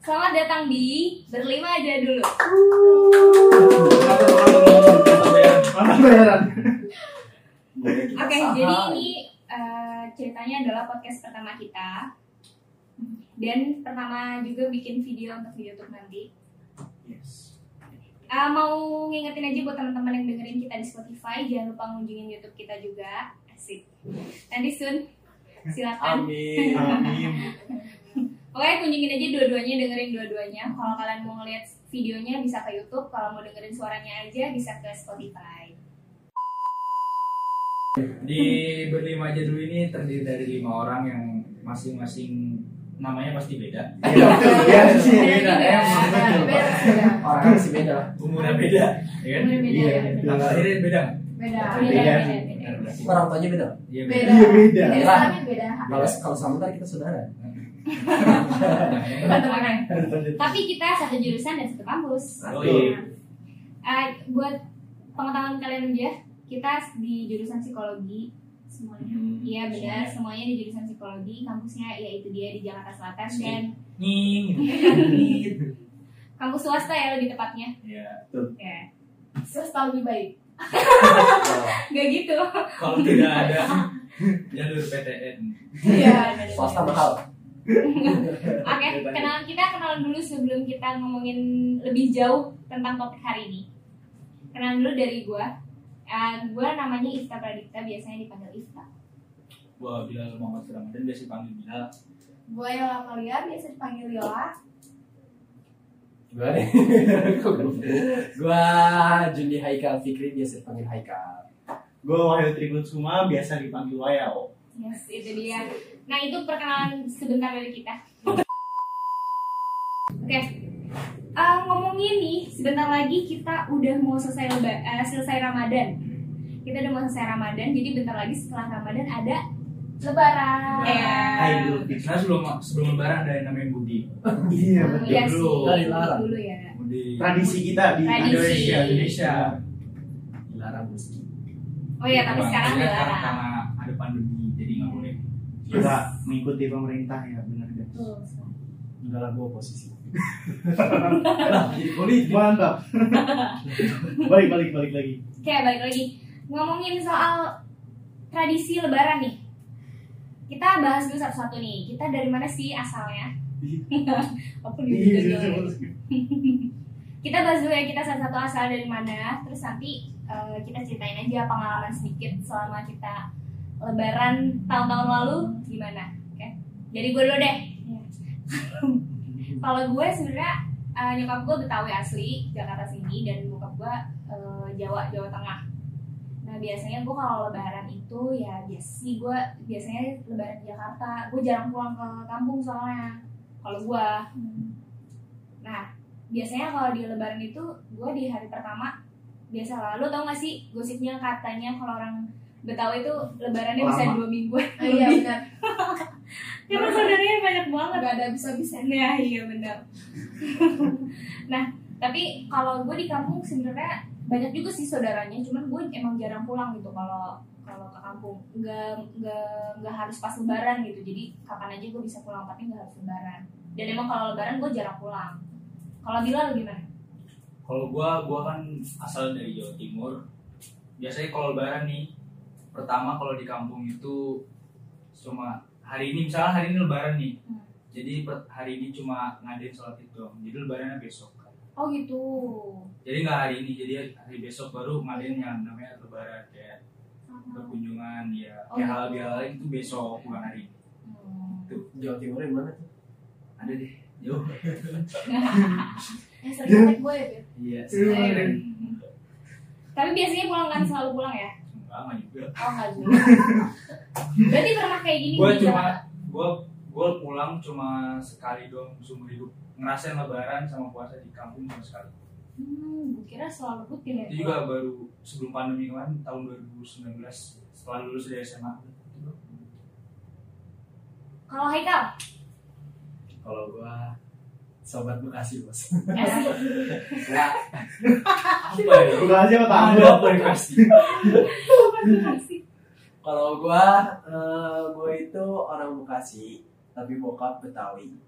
Selamat datang di Berlima aja dulu. Oke, jadi ini eh, ceritanya adalah podcast pertama kita. Dan pertama juga bikin video untuk di YouTube nanti. Ah, mau ngingetin aja buat teman-teman yang dengerin kita di Spotify, jangan lupa ngunjungin YouTube kita juga. Asik. Nanti Sun, silakan. Amin. Amin. Pokoknya kunjungin aja dua-duanya, dengerin dua-duanya. Kalau kalian mau ngeliat videonya bisa ke YouTube, kalau mau dengerin suaranya aja bisa ke Spotify. Di berlima aja dulu ini terdiri dari lima orang yang masing-masing namanya pasti beda. Iya, betul. Iya, sih. Beda, emang betul. Beda. Orangnya masih beda. Umurnya beda, ya kan? Umurnya beda, Iya, ya. Tanggal lahirnya beda. Beda, Beda. beda, beda, beda. Benar, berarti. Orang tuanya beda. Iya Beda. Iya, beda. Kalau kalau sama ntar kita saudara. Tapi kita satu jurusan dan satu kampus. Oh, iya. Eh, buat pengetahuan kalian aja, kita di jurusan psikologi semuanya. Hmm, Iya benar, semuanya. di jurusan psikologi. Kampusnya yaitu dia di Jakarta Selatan dan kampus swasta ya lebih tepatnya. Iya. Ya. Swasta lebih baik. Gak gitu. Kalau tidak ada jalur PTN. Iya. Swasta mahal. Oke, kenalan kita kenalan dulu sebelum kita ngomongin lebih jauh tentang topik hari ini. Kenalan dulu dari gua. Eh, gua namanya Ifta Pradipta, biasanya dipanggil Ifta. Gua Bilal Muhammad Ramadan biasa dipanggil Bilal. Gue Yola Malia, biasa dipanggil Yola. Gua nih. Gua Jundi Haikal Fikri biasa dipanggil Haikal. Gue Wahyu Trikutsuma biasa dipanggil Wayao. Yes, itu dia. Nah, itu perkenalan sebentar dari kita. Oke. Eh, ngomongin nih, sebentar lagi kita udah mau selesai leba- eh, selesai Ramadan. Kita udah mau selesai Ramadan, jadi bentar lagi setelah Ramadan ada Lebaran. Iya. Karena sebelum sebelum lebaran ada yang namanya Budi. Iya Hmm, Iya sih, Dulu. Dulu ya. Budi. Tradisi kita di Tradisi. Indonesia. Indonesia. Dilarang meski. Oh iya, tapi sekarang dilarang. karena, ada pandemi. Kita mengikuti pemerintah ya benar guys. Enggak lah gua oposisi. Politik. Mantap. balik balik balik lagi. Oke, balik lagi. Ngomongin soal tradisi lebaran nih. Kita bahas dulu satu-satu nih. Kita dari mana sih asalnya? Apa nih? Iya, kita bahas dulu ya kita satu-satu asal dari mana. Terus nanti eh, kita ceritain aja pengalaman sedikit selama kita lebaran tahun-tahun lalu gimana. Oke. Dari gue dulu deh. Kalau gue sebenarnya eh, nyokap gue Betawi asli Jakarta sini dan bokap gue eh, Jawa Jawa Tengah. Nah biasanya gue kalau lebaran itu ya biasa sih gue biasanya lebaran di Jakarta. Gue jarang pulang ke kampung soalnya. Kalau gue. Nah biasanya kalau di lebaran itu gue di hari pertama biasa lah. Lo tau gak sih gosipnya katanya kalau orang Betawi itu lebarannya bisa Lama. dua minggu. Iya benar. Karena saudaranya banyak banget. Gak ada bisa-bisa. Nah iya benar. nah tapi kalau gue di kampung sebenarnya banyak juga sih saudaranya, cuman gue emang jarang pulang gitu kalau kalau ke kampung. Nggak nggak nggak harus pas lebaran gitu. Jadi kapan aja gue bisa pulang tapi nggak harus lebaran. Dan emang kalau lebaran gue jarang pulang. Kalau Bilal gimana? Kalau gua gua kan asal dari Jawa Timur. Biasanya kalau lebaran nih pertama kalau di kampung itu cuma hari ini misalnya hari ini lebaran nih. Hmm. Jadi hari ini cuma ngadain sholat itu doang. Jadi lebarannya besok. Oh gitu. Jadi nggak hari ini, jadi hari besok baru ngadain yang namanya lebaran kayak berkunjungan ya Oh, kayak gitu. hal biasa lain itu besok bukan hari ini. Hmm. Jawa Timur yang mana tuh? Ada deh. Jauh. Yang sering gue ya. Iya. Iya. Tapi biasanya pulang kan selalu pulang ya? Enggak, enggak juga. Oh enggak juga. Berarti pernah kayak gini Gua di cuma gua gua pulang cuma sekali doang seumur hidup. Ngerasain lebaran sama puasa di kampung cuma sekali. Hmm, gue kira selalu rutin ya. Itu juga baru sebelum pandemi kemarin tahun 2019 setelah lulus dari SMA. Kalau Haikal, Kalau gua sobat Bekasi bos. Apa ya? Aja apa tamu. Kalau gua, eh, gua itu orang Bekasi, tapi bokap Betawi.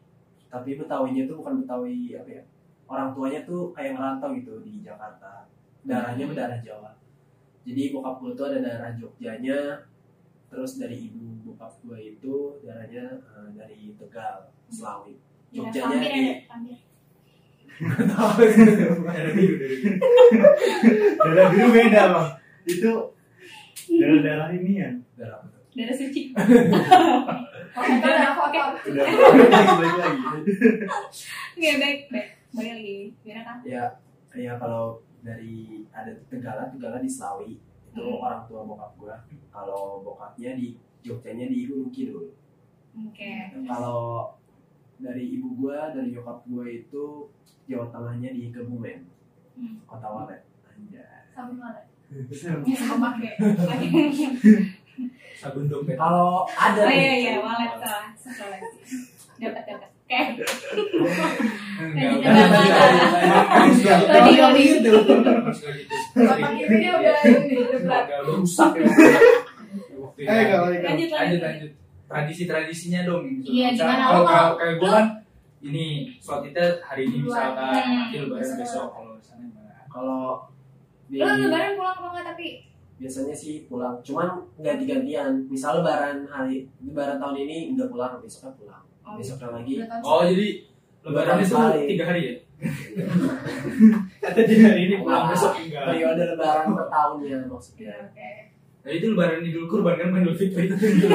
tapi Betawinya tuh bukan Betawi apa ya orang tuanya tuh kayak ngerantau gitu di Jakarta darahnya berdarah Jawa jadi bokap gue tuh ada darah Jogjanya terus dari ibu bokap gue itu darahnya eh, dari Tegal Selawi Jogjanya Pampir di Pampir. Darah biru, darah biru. Darah biru beda bang. Itu darah darah ini ya. darah? Daerah suci. Dah foto. Udah balik lagi. Oke, baik, baik. Balik lagi. Gimana kan? ya ya kalau dari ada Tegala Tegala di Selawi itu Hmm. orang tua bokap gue kalau bokapnya di Jogjanya di Gunung Kidul Oke. kalau dari ibu gue dari nyokap gue itu Jawa Tengahnya di Kebumen Hmm. kota Walet Anjay. Sabun? Bisa pakai. Oke. Sabun dompet. kalau ada Oh iya iya, walet salah. Salah lagi. Dapat dapat. Oke. Enggak, lodi. Bapak ini udah rusak ya. Eh lanjut. lanjut tradisi-tradisinya dong Iya, Misalnya gimana? kalau Lo kayak kayak gue kan ini slot kita hari ini misalkan Hmm. nanti lebaran Besok. besok kalau sana gimana kalau di Lo lebaran pulang apa enggak tapi? biasanya sih pulang cuman ganti-gantian misal lebaran hari lebaran tahun ini nggak pulang besoknya pulang Oh. besoknya lagi Udah oh jadi lebaran Lebaran itu tiga hari ya Kata dia hari ini pulang besok enggak. periode lebaran per tahunnya maksudnya Oke. Nah itu lebaran idul kurban kan idul fitri. Itu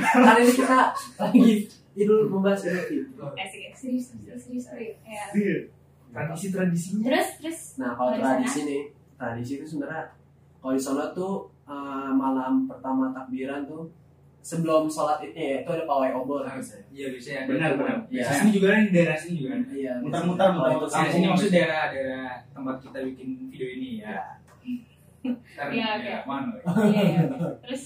kan ini kita lagi idul membahas idul fitri. Asik, serius, serius, serius, serius. Ya. Iya. tradisi-tradisinya Terus, terus. nah kalau Kalau di tradisi nih tradisi itu sebenarnya kalau di sana tuh eh, malam pertama takbiran tuh sebelum sholat itu ya itu ada pawai obor. Biasanya. Iya biasanya ada Benar, benar. Iya. Di sini juga kan di daerah sini juga kan? Iya Mutar-mutar, itu sini maksud daerah daerah tempat kita bikin video ini ya. Ntar Iya, oke. daerah mana ya? Iya, iya. Terus,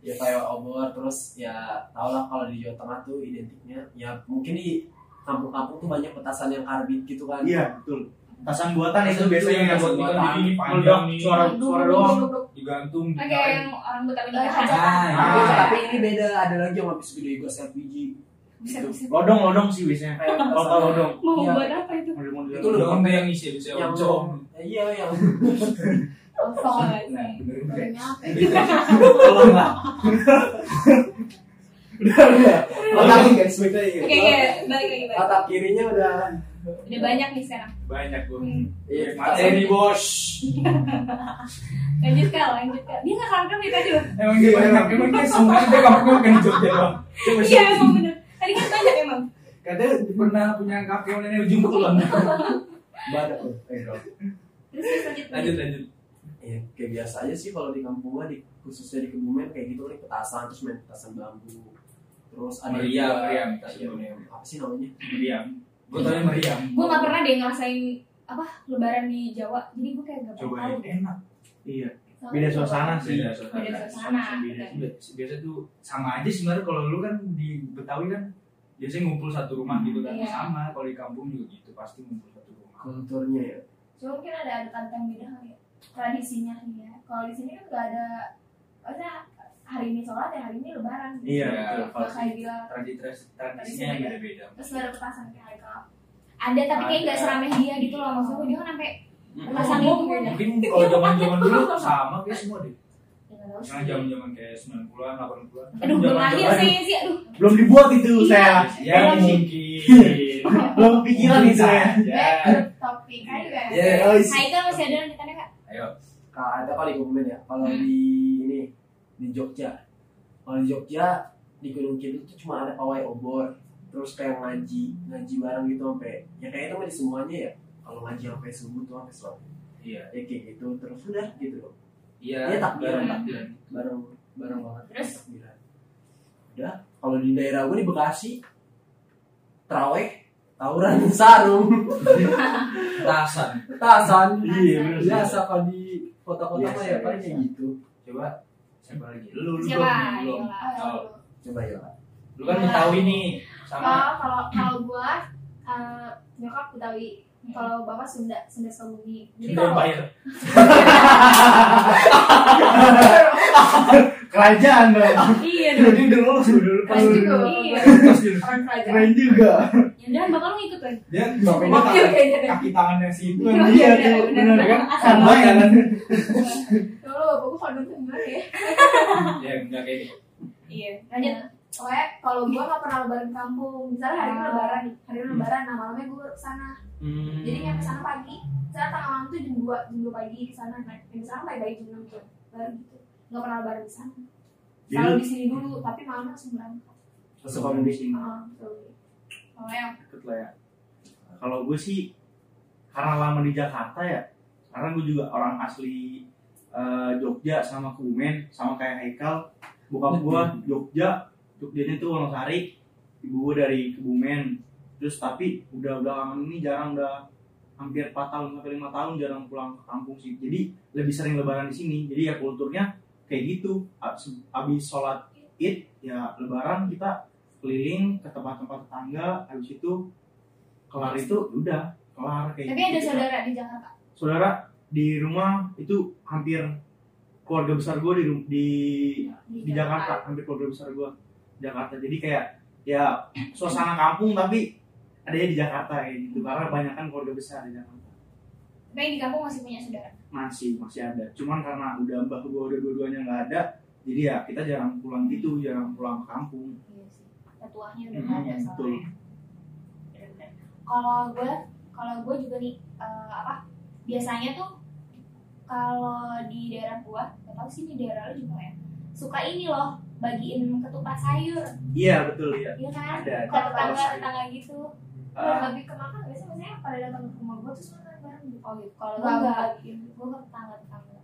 ya pawai obor terus ya tau lah kalau di Jawa Tengah tuh identiknya ya mungkin di kampung-kampung tuh banyak petasan yang karbit gitu kan Iya betul. Tasan buatan itu biasanya yang buat buatan. ini Panjang nih. suara suara doang. digantung oke yang orang Betawi nikahan. Ah, tapi, iya. tapi ini beda ada lagi yang habis gede gas LPG gitu. Lodong lodong sih biasanya. Kayak Kalau petasan lodong. Mau Iya. buat apa itu? Itu sampai yang isi bisa yang oncom. Eh, iya yang Kosong. Nah. Gorengnya apa? Tolong lah. udah udah otak guys Oke, oke, balik lagi, balik. otak kirinya udah Udah banyak nih sekarang. Banyak gue. Hmm. Iya, Materi bos. Lanjut kal, lanjut kal. Dia nggak karakter dari tadi loh. Emang dia banyak. Emang dia semua dia kamu bukan di Jogja doang. Iya, emang bener. Tadi kan banyak emang. katanya pernah punya kakek yang dari ujung kulon. badak lanjut. Lanjut lanjut. Ya kayak biasa aja sih kalau di kampung gua di khususnya di Kebumen kayak gitu nih petasan terus main petasan bambu terus ada Meriam, juga- meriam, iya, meriam. apa sih namanya Meriam. Gue tau meriam. Gue nggak pernah deh ngerasain apa lebaran di Jawa. Jadi gue kayak nggak pernah Coba tahu. enak. Iya. Beda suasana sih. Beda suasana. Beda suasana. Beda. Biasa tuh sama aja sebenarnya kalau lu kan di Betawi kan biasanya ngumpul satu rumah gitu kan Iya. sama kalau di kampung juga gitu pasti ngumpul satu rumah kulturnya ya Cuma mungkin ada adat yang beda kali ya. Tradisinya ya. Kalau di sini kan nggak ada maksudnya hari ini sholat ya hari ini lebaran gitu. Iya, Ya, betul. Nggak kayak gila tradisi tradisinya yang beda beda terus nggak ada petasan kayak hari kelap. Ada tapi kayak nggak seramai dia gitu loh maksudnya dia kan sampai petasan itu mungkin kalau zaman zaman dulu sama kayak semua deh Ya, sih. Zaman zaman kayak 90-an 80-an Aduh belum lahir saya sih aduh. Belum dibuat itu Iya. saya. ya mungkin Belum kepikiran itu ya. ya Back to topic aja ya oh. Haikal masih ada kak. Ayo. Kalau ada kali Kebumen ya kalau di ini di Jogja. Kalau di Jogja di Gunung Kidul tuh cuma ada pawai obor terus kayak ngaji ngaji bareng gitu sampai ya kayak itu mah di semuanya ya. Kalau ngaji sampai subuh tuh sampai sholat iya. Ya kayak gitu terus udah gitu. Loh iya Iya, takbiran, takbiran. bareng bareng banget. Terus? takbiran. Udah kalau di daerah gue di Bekasi teraweh tawuran sarung. Tasan tasan Iya, biasa kalau di kota-kota mah ya paling kayak gitu. Coba siapa lagi? Lu lu Siapa? belum coba ya lu kan Betawi nih sama. Kalau kalau kalau gua eh, nyokap Betawi Kalau bapak Sunda, Sunda. Jadi Udah kalau bayar. Kerajaan dong. iya dong Jadi udah lolos udah lepas Keren dulu. juga Iya. Orang kerajaan. Keren juga. ya jangan bakal lu ngikut kan Dia bapaknya tangan- kaki tangannya situ. Iya, Iya iya, tuh benar, benar kan? Sama ya kan? Kalau bapak gua kalau nonton gimana ya? Ya enggak kayak gitu. iya lanjut Pokoknya kalau gua nggak pernah lebaran di kampung. Misalnya hari ini Ah. lebaran nih, hari ini lebaran, nah malamnya gua ke sana. Jadi nyampe sana pagi. Saya tengah malam tuh jam 2, jam 2 pagi di sana. Nah, di sana pagi-pagi jam 6 tuh. Baru gitu. Nggak pernah lebaran di sana. Selalu di sini dulu, tapi malam langsung berangkat. langsung kamu di sini. Ah, betul. pokoknya Deket lah ya. Kalau gue sih karena lama di Jakarta ya, karena gue juga orang asli eh, Jogja sama Kebumen sama kayak Haikal. Bokap gue Jogja, Jogjanya tuh Wonosari, ibu gue dari Kebumen. Terus tapi udah belakangan ini jarang udah hampir 4 tahun sampai 5 tahun jarang pulang ke kampung sih. Jadi lebih sering lebaran di sini. Jadi ya kulturnya kayak gitu. Abis, abis sholat Id ya lebaran kita keliling ke tempat-tempat tetangga habis itu kelar itu udah kelar kayak tapi ada gitu. saudara di Jakarta saudara di rumah itu hampir keluarga besar gue di ru- di di Jakarta hampir keluarga besar gue Jakarta. Jadi kayak ya suasana kampung tapi adanya di Jakarta kayak gitu. Karena kebanyakan keluarga besar di Jakarta. Tapi di kampung masih punya saudara? Masih masih ada. Cuman karena udah mbah gue udah dua-duanya nggak ada jadi ya kita jarang pulang gitu jarang pulang ke kampung. Iya sih. Tetuanya udah Hmm, nggak ada betul. kalau gue kalau gue juga nih eh, apa biasanya tuh kalau di daerah gua gak tau sih di daerah lu juga ya suka ini loh bagiin ketupat sayur. Iya betul ya iya kan? Ada, ada. tetangga tetangga gitu. Ah, lebih ke makan biasanya maksudnya pada datang ke rumah gua terus makan bareng gitu. oh gitu. Kalau gue bagiin gue ke tetangga tetangga.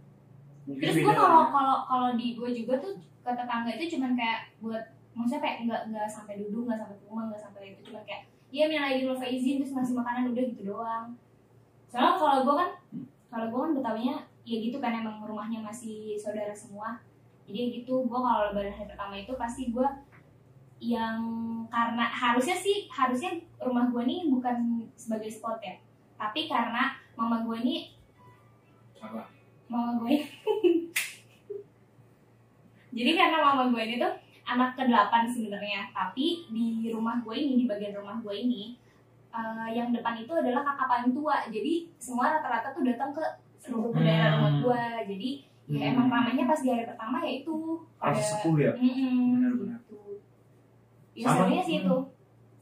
Terus gue kalau ya. kalau kalau di gue juga tuh ke tetangga itu cuman kayak buat maksudnya kayak nggak nggak sampai duduk nggak sampai rumah nggak sampai itu cuma kayak iya minal aidin wal faizin terus ngasih makanan udah gitu doang. Soalnya kalau gue kan kalau gue kan betawinya ya gitu kan emang rumahnya masih saudara semua jadi gitu gue kalau lebaran hari pertama itu pasti gue yang karena harusnya sih harusnya rumah gue nih bukan sebagai spot ya tapi karena mama gue ini Apa? mama gue jadi karena mama gue ini tuh anak ke delapan sebenarnya tapi di rumah gue ini di bagian rumah gue ini eh, yang depan itu adalah kakak paling tua jadi semua rata-rata tuh datang ke seluruh daerah rumah Hmm. gue jadi ya Hmm. emang ramainya pas di hari pertama ya itu pada sepuh ya Mm-mm, Benar-benar. gitu. ya Sama. sih itu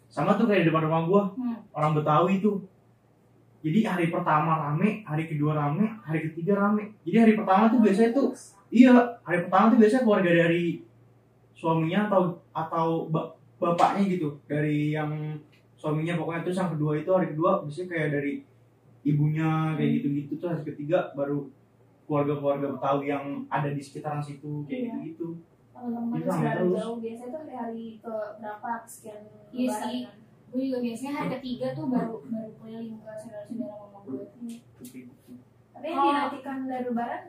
sama tuh kayak di depan rumah gua Hmm. orang Betawi tuh jadi hari pertama rame hari kedua rame hari ketiga rame jadi hari pertama tuh biasanya tuh iya hari pertama tuh biasanya keluarga dari suaminya atau atau ba- bapaknya gitu dari yang suaminya pokoknya terus yang kedua itu hari kedua biasanya kayak dari ibunya kayak gitu gitu tuh hari ketiga baru keluarga-keluarga Betawi yang ada di sekitaran situ kayak Iya. gitu gitu Kalau teman Itu teman sama saudara terus. jauh biasanya tuh hari-hari ke berapa sekian Iya sih. kan. gue juga biasanya hari ketiga tuh baru baru keliling ke saudara-saudara mama gue Tapi yang Oh. dinantikan dari lebaran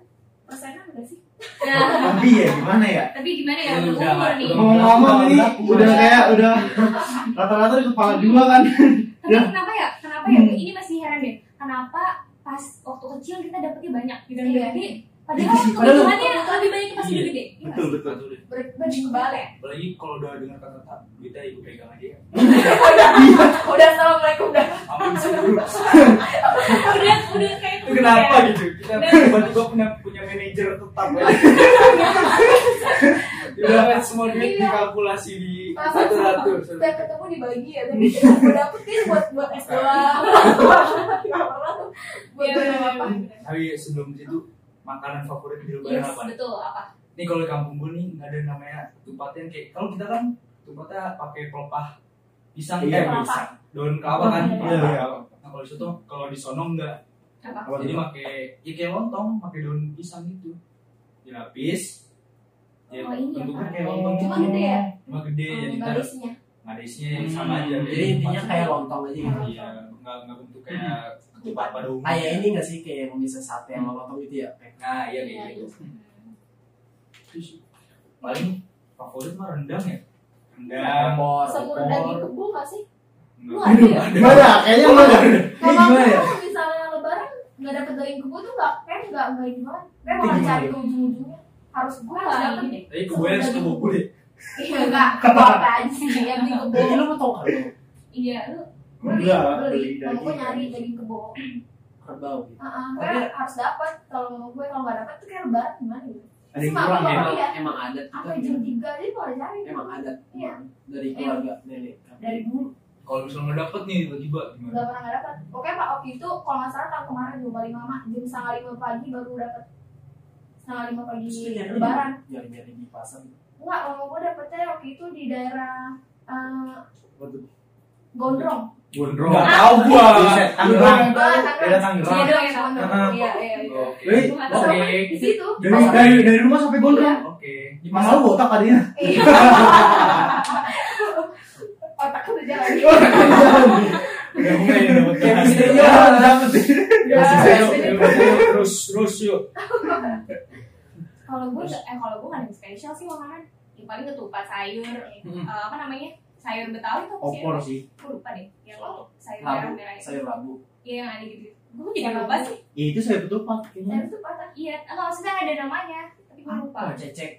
persenan enggak sih? nah, tapi ya gimana ya tapi gimana ya udah umur nih ngomong-ngomong ini udah kayak udah rata-rata di kepala dua kan tapi kenapa ya kenapa ya ini masih heran deh kenapa pas waktu kecil kita dapetnya banyak gitu Iya. gede padahal Padahal- kebutuhannya lebih banyak pas udah Iya. gede Iya betul betul Satu deh. Ber berarti kebal ya? Apalagi kalau udah dengar kata-kata kita ibu pegang aja ya. Udah assalamualaikum dah. Ampun seluruh. sih? udah udah kayak Itu kenapa gitu? Kita tiba-tiba punya punya manajer tetap. Udah kan semua duit Iya. dikalkulasi di satu-satu. Setiap ketemu dibagi ya, tapi kita mau dapet kan buat buat es doang. Buat Iya, beli bener, apa? bener. Tapi sebelum itu makanan favorit di lebaran apa betul apa Nih kalau di kampung gue nih nggak ada namanya tupatnya kayak kalau kita kan tupatnya pakai pelepah pisang Iya, eh, kelapa. pisang daun kelapa kan Iya, iya. Iya. nah kalau di situ kalau di sono enggak jadi pakai ya kayak lontong pakai daun pisang gitu dilapis ya Oh, ini bentuknya apa? kayak lontong Cuma gitu. gede ya? cuma gede Oh, jadi Enggak ntar isinya. nggak ada isinya yang sama aja Jadi intinya kayak lontong aja gitu. iya nggak nggak bentuk kayak ketupat pada umumnya Kayak ini nggak sih kayak yang bisa sate yang lontong gitu ya? Nah iya Iya, kayak gitu Hmm. Terus paling favorit mah rendang ya rendang Semur opor. daging kebo nggak sih? Lu ada ya? Gimana ada? Kayaknya. Ini Kalau ya? misalnya lebaran nggak dapet daging kebo tuh nggak kayak nggak nggak gimana kayak gimana? cari ujung-ujungnya harus gue Gue harus dapet ini. Tapi gue harus ke buku deh. iya nggak kebo apa aja sih yang di kebo Jadi lu mau tau kerbau? Iya, lu Enggak, beli kalau gue nyari daging kebo Kerbau gitu. Heeh, pokoknya harus dapat kalau mau gue kalau nggak dapat tuh kayak lebaran gimana gitu Ada yang kurang apa, ya? Iya. Emang adat apa kita jam tiga aja kalau cari emang adat Iya. dari keluarga nenek. dari dulu Kalau misalnya nggak dapet nih tiba-tiba gimana? nggak pernah nggak dapat pokoknya pak waktu itu kalau nggak salah tahun kemarin juga paling lama jam setengah lima pagi baru dapat setengah lima pagi Terus lebaran Nyari-nyari di pasar. enggak kalau gue dapetnya waktu itu di daerah eh, Waduh. Gondrong Gondrong. Nggak tahu gua. Tangerang. Ah, Tangerang. Tangerang. Iya doang yang Gondrong. Iya iya iya. Oke. Oke. Di situ. Dari dari dari rumah sampai Gondrong. Oke. Di Masa lu botak tadinya? Iya. Otaknya udah jalan. Iya, udah dapet. Ya, Terus terus yuk. kalau gue eh kalau gue nggak ada yang spesial sih makanan. Ya, paling ketupat sayur, Hmm. eh, apa namanya? Sayur Betawi tuh? Opor sih. Gue lupa deh. Yang lo sayur Labu, merah merah itu. sayur labu. Iya yang ada gitu. Gue jadi lupa sih. Ya itu saya ketupat Saya kayaknya. tuh patah. Iya, enggak maksudnya ada namanya, tapi gue lupa. Oh, cecek.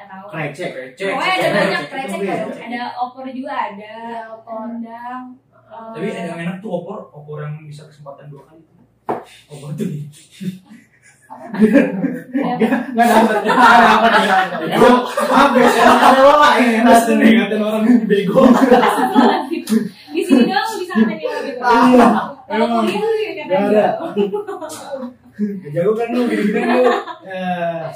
Krecek. Cek. Pokoknya ada banyak cek, krecek cek, ada. cek. Ada opor juga ada. Iya, opor. Rendang. Eh, Tapi ada yang enak tuh opor, opor yang bisa kesempatan dua kali. Opor tuh nih. Enggak dapet. Emang maaf ya, saya ada lo lah ini enak tuh nih ngatain orang bego. di sini doang bisa makan yang gitu. Iya. Emang. ya Nggak ada. Jago kan lu gini-gini lu. Ya.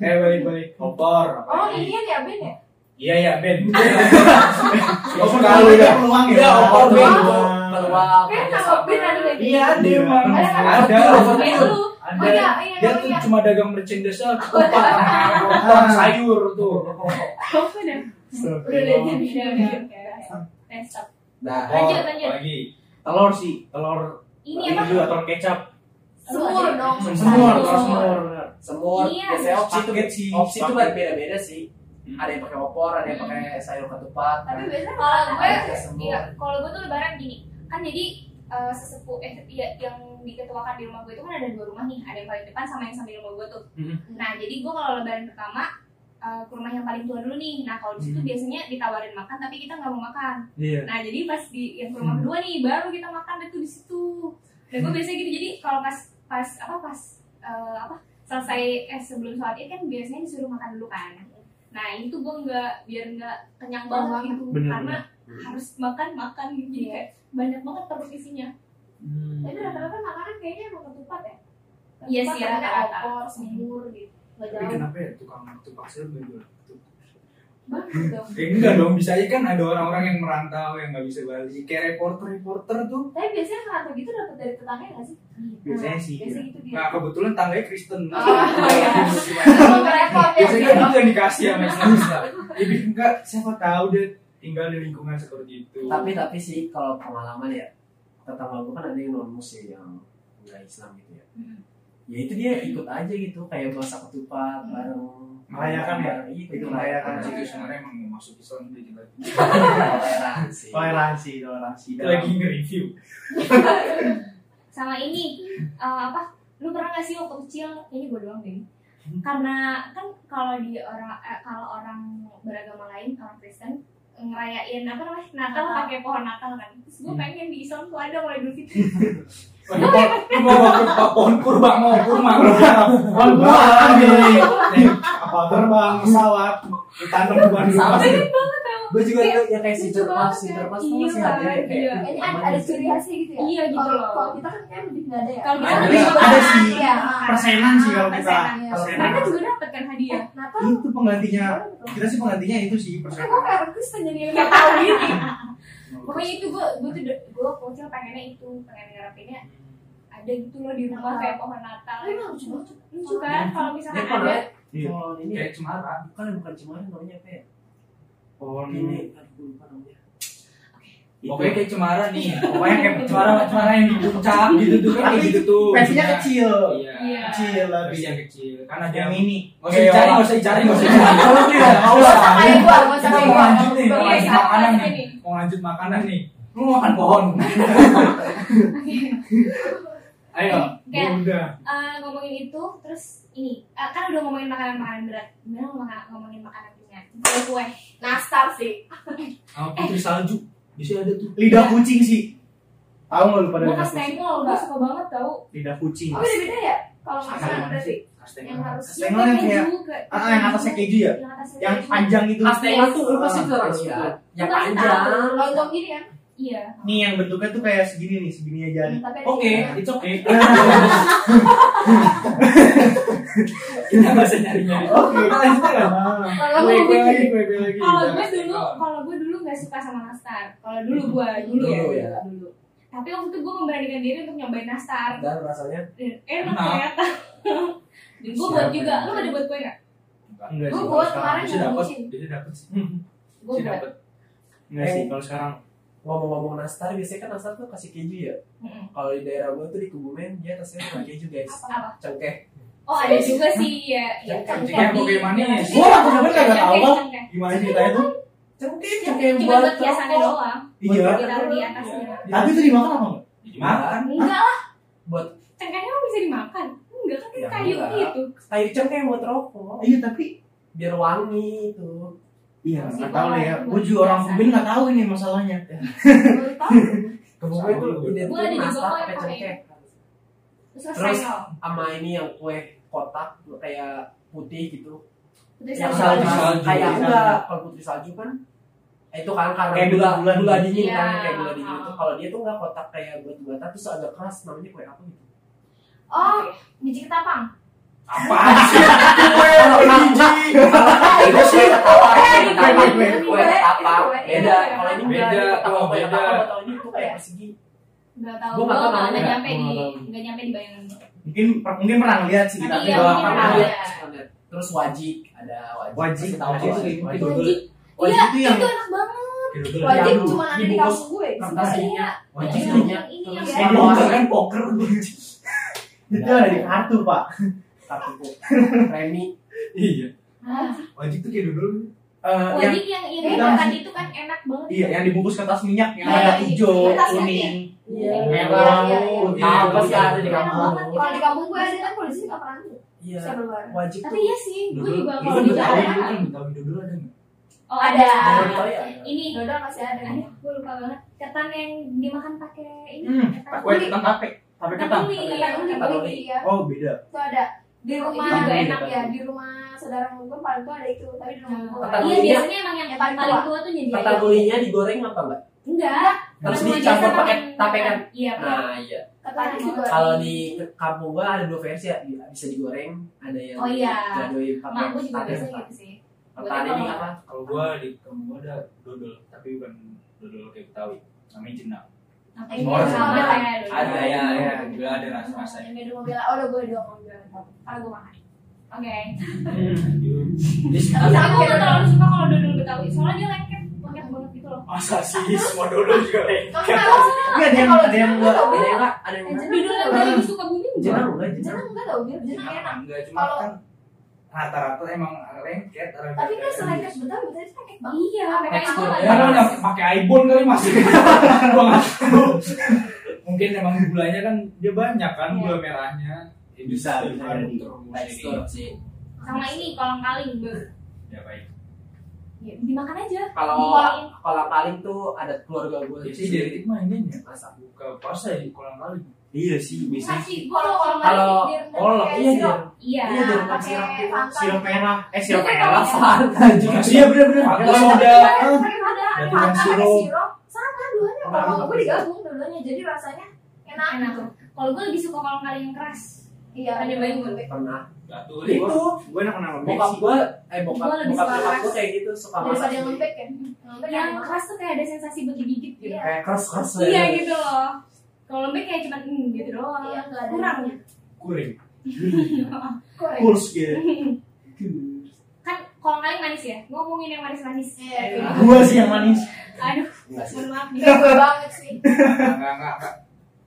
Eh balik balik. Opor. Oh, ini ya Ben ya? Iya ya Ben. Opor Kalau kalau ya. ya peluang ya. Iya, opor Ben. Peluang. Peluang. Ben nama Ben ada lagi. Iya, ada emang. Ada? Ada. Oh iya, iya Dia tuh cuma dagang ketupat sama opor sayur tuh. Apa dah? Udah jadi up. Nah, Lanjut, Opor. lanjut. Lagi. Telur sih, telur Ini ini apa? juga telur kecap. Semur dong. Semur, semur. semur. Iya. Biasanya opsi itu beda-beda sih. Hmm. Ada yang pakai opor, ada yang pakai sayur ketupat. Tapi biasanya Kalau gue, iya, kalau gue tuh lebaran gini, kan jadi eh, sesepuh eh iya, yang diketuakan di rumah gue itu kan ada dua rumah nih, ada yang paling depan sama yang samping rumah gue tuh. Mhm. Nah jadi gue kalau lebaran pertama eh, ke rumah yang paling tua dulu nih. Nah kalau di situ Mhm. biasanya ditawarin makan tapi kita nggak mau makan. Iya. Nah jadi pas di yang ke rumah Hmm. kedua nih baru kita makan itu di situ. Dan gue biasanya gitu jadi kalau pas pas apa pas eh, apa selesai eh sebelum sholat id kan biasanya disuruh makan dulu kan. Nah itu gue nggak biar nggak kenyang banget gitu Bener, karena harus makan makan gitu jadi Iya. kayak banyak banget perut isinya. Hmm. Tapi rata-rata makanan kayaknya emang ketupat ya? Iya sih, ada rata-rata. opor, semur gitu. Gak Tapi jauh. kenapa ya tukang tukang sayur bego? Eh, enggak dong, bisa aja kan ada orang-orang yang merantau yang nggak bisa balik. Kayak reporter-reporter tuh. Tapi biasanya ngerantau gitu dapat dari tetangga nggak sih? Biasanya sih. Biasanya gitu dia. Nah kebetulan tangganya Kristen. Oh, iya. Gimana? Emang repot ya. Biasanya kan itu yang dikasih sama Islam. Jadi enggak, siapa tahu dia tinggal di lingkungan seperti itu. Tapi tapi sih kalau pengalaman ya tetangga gue kan ada yang non muslim yang nggak Islam gitu ya. Hmm. Ya itu dia ikut aja gitu kayak masak ketupat bareng Merayakan ya? Iya, Itu itu merayakan. Nah, itu sebenarnya emang mau masuk Islam dikit lagi. Toleransi. Toleransi, toleransi. Kita lagi nge-review. Sama ini eh, apa? Lu pernah gak sih waktu kecil? Kayaknya gue doang deh. Karena kan kalau di orang eh, kalau orang beragama lain orang Kristen ngerayain apa namanya Natal Natal. pakai pohon Natal kan. Terus gue Hmm. pengen di Islam tuh ada mulai dulu gitu. Gue ya. Iya, ada ya iya. Gitu ya? Iya, gitu Kalau- kita kan kayak lebih nggak ada ya? Ada. Iya. Persenan sih kalau kita. Iya. Mereka juga kan hadiah. Itu penggantinya. Kita sih penggantinya itu sih persenan. gitu. Pokoknya itu gue gue tuh gue kecil pengennya itu pengen ngarepinnya ada gitu loh di rumah Natal. kayak pohon Natal. Tapi emang lucu banget. Lucu kan kalau misalkan Dia kalau ada Iya. kalau ini Kayak cemara. bukan bukan cemara namanya apa ya? Pohon Ini aduh lupa namanya. Itu. Pokoknya kayak cemara nih. Pokoknya kayak cemara cemara yang di puncak gitu tuh kan kayak gitu tuh. Versinya kecil. Iya. Iya. Kecil lah. Versi yang kecil. Kan ada Yang yang ini. Nggak usah dicari, nggak usah dicari, nggak usah dicari. Kalau tidak, Nggak mau usah lah. kayak gua, nggak usah Kita kayak mau gua. lanjut nih, mau lanjut makanan nih. nih. Mau makanan. Lu makan pohon. Ayo, Kayak udah. eh, ngomongin itu, terus ini eh, kan udah ngomongin makanan-makanan berat. Gimana ngomong- ngomongin makanan ringan? Kue-kue. nastar sih Sama putri salju. Bisa ada tuh. Lidah kucing sih. Tahu nggak lu pada lidah pas kucing? gue suka banget tau. Lidah kucing. oh beda beda ya kalau Kastengel berarti Kastengel. yang harus yang kayak ah, yang atasnya keju ya? yang atasnya Yang keju. panjang itu. Kastengel tuh lu pasti Ah. tuh orang ya. Yang panjang. lontong gini kan Iya. Nih yang bentuknya tuh kayak segini nih, segini aja. Hmm, tapi ada Oke, it's okay. Kita nggak usah nyari-nyari. Oke. Kalau Kue gue lagi, kue kue lagi. kalau Jangan gue dulu, kalau gue dulu nggak suka sama nastar. Kalau dulu gue dulu ya, Dulu ya. dulu. Tapi waktu itu gue memberanikan diri untuk nyobain nastar. Dan rasanya enak Enak. ternyata. Gue buat juga. Lu ada buat kue nggak? Enggak Gue sih. buat kalau kemarin yang dapat, bisa dapat sih. Gue Bisa buat. dapat. Enggak sih kalau sekarang. ngomong-ngomong nastar biasanya kan nastar tuh kasih keju ya. Mm-mm. Kalau di daerah gue tuh di Kebumen dia atasnya cuma keju guys. Apa? Cengkeh. Oh ada juga sih ya. ya Cengkeh, di- pakai manis. Gua waktu kemarin kagak tahu. Gimana ceritanya tuh? Cengkeh cengkeh buat buat rokok. doang. Iya. Ditaruh di atasnya. Tapi itu dimakan apa enggak? Dimakan. Enggak lah. Buat Cengkehnya bisa dimakan. Enggak kan Ya, kayu enggak. gitu. kayu cengkeh buat rokok. Iya tapi Biar wangi itu. Iya, nggak tahu deh ya. Gue juga orang. Kebumen nggak tahu ini masalahnya. Sama. identik Gua ada juga kok yang pakai pakai cengkeh. Terus sama ini yang kue kotak kayak putih gitu. Putri Yang salju. salju, salju. kayak Salju. enggak kalau putri salju kan eh, itu kan karena Kayak gula bulan-bulan gula gitu. dingin kan Iya. kayak gula dingin itu kalau dia tuh enggak kotak kayak buat buatan terus agak keras namanya kue apa gitu oh biji ketapang Apa? itu sih ketapang kue ketapang kue, kue kue. ketapang Kue. beda kalau ini Beda, oh, kue beda. ketapang gua tahu ini tuh kayak persegi tahu Gua namanya. nggak nyampe di enggak nyampe di bayangan. Mungkin mungkin pernah lihat sih tapi nggak pernah lihat. terus wajik ada wajik Wajik, Pasti tahu wajik wajik. tuh Wajik. dodol. Wajik. Wajik Iya, itu yang itu enak banget. Wajib cuma ada di kampung gue kertas ininya wajik Yang ininya ini terus yang bawah kan poker. Itu ada di kartu pak. kartu premi Iya. Ah, Wajib tuh kayak dodol. Eh, yang Wajik yang yang Kita makan itu kan enak banget. iya yang dibungkus kertas minyak yang Iya, ada iya. hijau, kuning, Iya. merah, Iya, iya, putih. iya. Apa sih ada di kampung? kalau di kampung gue ada kan polisi nggak pernah ada Iya. Wajib Tapi iya sih, gue juga kalau di Jakarta. lu kan Betawi dodol ada nggak? Oh, Ada. ada. Ini dodol masih ada Aduh, gue lupa banget. Ketan yang dimakan pakai ini. Hmm, uli. ketan tape, tape Ketan ketan. uli. ketan uli Ketan uli, uli. iya Oh beda. itu ada di rumah Itu juga enak. ya di rumah saudara gue paling tuh ada itu tapi di rumah gue Ketan Iya, biasanya emang yang paling paling tua tuh jadi Ketan ulinya digoreng apa enggak? Enggak. Terus dicampur pakai tape kan? Iya, Nah, iya. juga Kalau di kampung gua ada dua versi ya, bisa digoreng, ada yang Oh, iya. diadoin pakai Mak juga tape. biasanya gitu sih. Ketan ini apa? Kalau gua di kampung gua ada dodol, tapi bukan dodol kayak Betawi. Namanya jenang. Ini ya? dulu. Ada ya, ya, juga ada rasa-rasa. yang beda mobil oh udah gue dua mobil karena gue makan Oke. Tapi aku gak terlalu suka kalau dodol Betawi, soalnya dia lengket, lengket banget gitu loh. Masa sih semua dodol juga lengket? kamu tahu Iya ada yang ada yang enggak. Ada yang enggak? Ada yang Yang enggak? Dodol yang dari suka bumi enggak? Jenang enggak tau dia jenang enak Enggak, cuma Kalau- kan rata-rata emang lengket. tapi kan selain lengket. betul betul itu lengket banget Iya, Pakai tekstur. kain Ya, yang pakai ibon kali masih. Gua nggak tahu. Mungkin emang gulanya kan dia banyak kan Iya. gula merahnya. Ya, Bisa, bisa jadi. Tekstur sih. Sama ini kolang kaling, ber. Ya baik. Ya, dimakan aja. Kalau kolang kaling tuh ada keluarga Biasanya dari itu mah ini ya. masak. Buka puasa ya kolang kaling. Iya sih. Masih, gua kalau Kalau iya dia. Iya. Iya, dia pakai sirup gitu. Merah, eh sirup merah. kalau- Fanta juga. Iya bener-bener. Pakai Pakai soda. soda. pakai kan sirup. sirup sama duanya kalau gue digabung dua-duanya jadi rasanya enak Enak. Kalau gue lebih suka kolang kaling yang keras. iya Pernah nyobain belum? Pernah. Jatuh Itu Gue enak nama bokap gua eh bokap bokap nyokap keras. kayak gitu suka masak. yang lembek kan yang keras tuh kayak ada sensasi buat digigit gitu. Iya. Kayak keras-keras Iya gitu loh. Kalau lembek kayak cuma hmm, gitu doang. Iya. Kurang. kuring. Korek. Kurs gitu. Kan kolang kaling manis ya. Ngomongin yang manis-manis. Iya, iya. Gua sih yang manis. Aduh, Enggak sih. mohon maaf nih. Banget sih Enggak enggak enggak.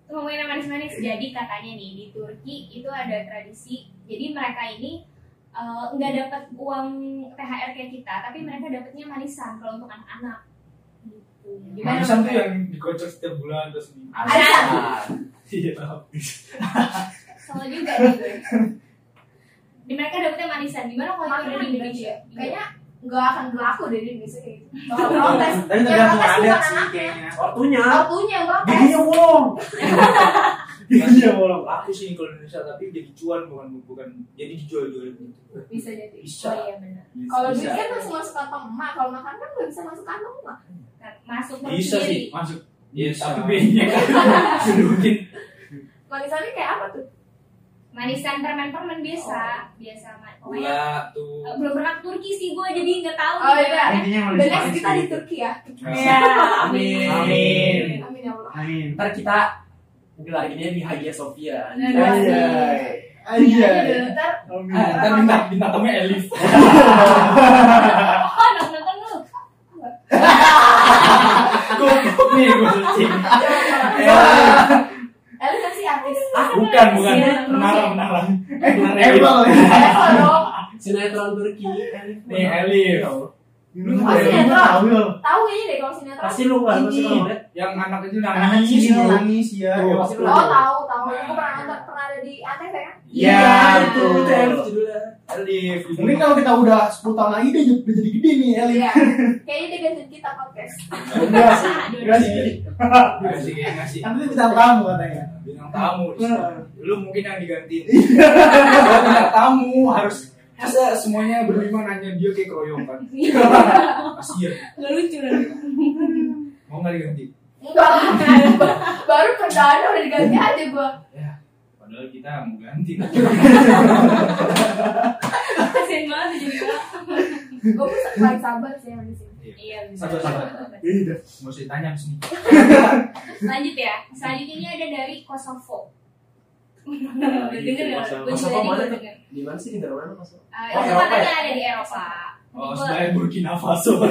ngomongin yang manis-manis jadi katanya nih di Turki itu ada tradisi jadi mereka ini eh, nggak dapat uang THR kayak kita tapi mereka dapatnya manisan kalau untuk anak-anak Gimana? Manisan tuh yang dikocok setiap bulan terus Arisan. Iya tahu. Sama juga nih. Di mereka dapetnya manisan. Gimana kalau itu di Indonesia? kayaknya nggak akan berlaku deh di Indonesia kayak gitu bakal protes Tapi Yang tergantung protes adat bukan sih anaknya. kayaknya. Ortunya. Waktunya yang protes Giginya bolong. Giginya bolong. Laku sih kalau Indonesia tapi jadi cuan bukan bukan jadi dijual-jual gitu. bisa jadi Bisa. Oh iya benar. kalau duit Bisa. kan langsung masuk kantong emak kalau makan kan nggak bisa masuk kantong emak Masuk Bisa sendiri. sih masuk. Ya, Bisa. tapi B-nya kan sedutin. manisannya kayak apa tuh Manisan permen-permen biasa, biasa man. Pokoknya Gula tuh. eh, belum pernah ke Turki sih gue jadi nggak tahu. Oh, iya. Intinya manis manis kita di gitu. Turki ya Iya, Amin. Amin. amin ya Allah Amin. Ntar kita gelar ini di Hagia Sophia. Iya, Anjay. ntar Amin. Ah, Ntar bintang bintang tamunya Elif. Oh, nonton nonton lu. Goblok nih gue searching. Eli kan sih artis Ah, bukan bukan. Iya, Menara menara. Menara Sinetron Turki. Elif. Nih Elif. Lu Oh, dari sinetron. tahu ya? tahu kayaknya deh kalau sinetron Pasti lu kan pasti kalau lihat. Yang anak itu Anak nangis. kecil bro. nangis ya. Tuh, ya. pasti lu oh tahu. tahu tahu aku pernah nonton pernah ada di ATV kan Iya, itu betul. itu Elif judulnya. Elif. Mungkin kalau kita udah 10 tahun lagi dia udah jadi gede nih Eli. iya kayaknya dia gantiin kita podcast Enggak sih. Enggak sih. Ngasih kayak ngasih. Nanti kita tamu katanya. bintang tamu lu mungkin yang digantiin Kalau bintang tamu harus masa semuanya berlima nanya dia kayak keroyokan kasian Nggak lucu lagi. mau nggak diganti enggak baru kerjaan udah diganti aja gua ya padahal kita mau ganti Kasian banget jadi gua pun paling sabar sih yang di sini Iya bisa. Sabar, sabar. Iya. usah ditanya abis ini Lanjut ya. Selanjutnya ini ada dari Kosovo. Udah denger. Gue Kosovo tadi mana gue tuh? denger. Di mana sih di negara mana Mas? Eh, Oh, itu Eropa katanya ya? ada di Eropa. oh sebenarnya Burkina Faso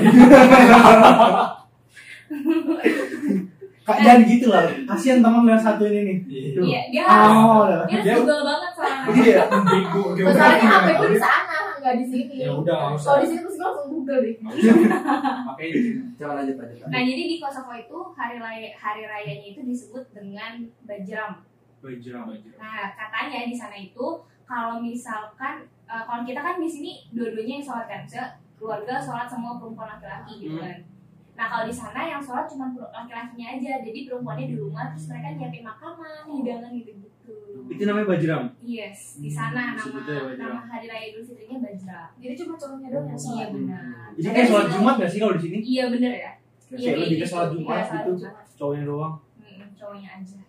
Kak jangan gitu lah. Kasihan teman yang satu ini nih. Iya, dia harus Oh, dia harus Dia- Google banget soalnya. Iya. bego masalahnya HP di sana nggak di sini ya udah nggak usah kalau di sini terus gua langsung Google deh makanya sini Coba lanjut lanjut. Nah, jadi di Kosovo itu hari raya hari rayanya itu disebut dengan Bajram. Bajra bajra Nah, katanya di sana itu kalau misalkan eh, kalau kita kan di sini dua-duanya yang sholat kan, keluarga sholat semua perempuan laki-laki gitu Hmm. kan. Nah, kalau di sana yang sholat cuma laki-lakinya aja, jadi perempuannya di rumah terus mereka nyiapin makanan, hidangan gitu-gitu. Itu namanya Bajram. Yes, di sana nama Sebutnya Bajram. nama hari raya Idul Fitrinya Bajram. jadi cuma cowoknya doang yang Iya sholat benar. Jadi Tapi kayak sholat Jumat gak sih kalau di sini? Iya bener ya. Kayak lebih ke sholat Jumat Iya, sholat gitu. Jumat. Cowoknya doang. Mm, cowoknya aja.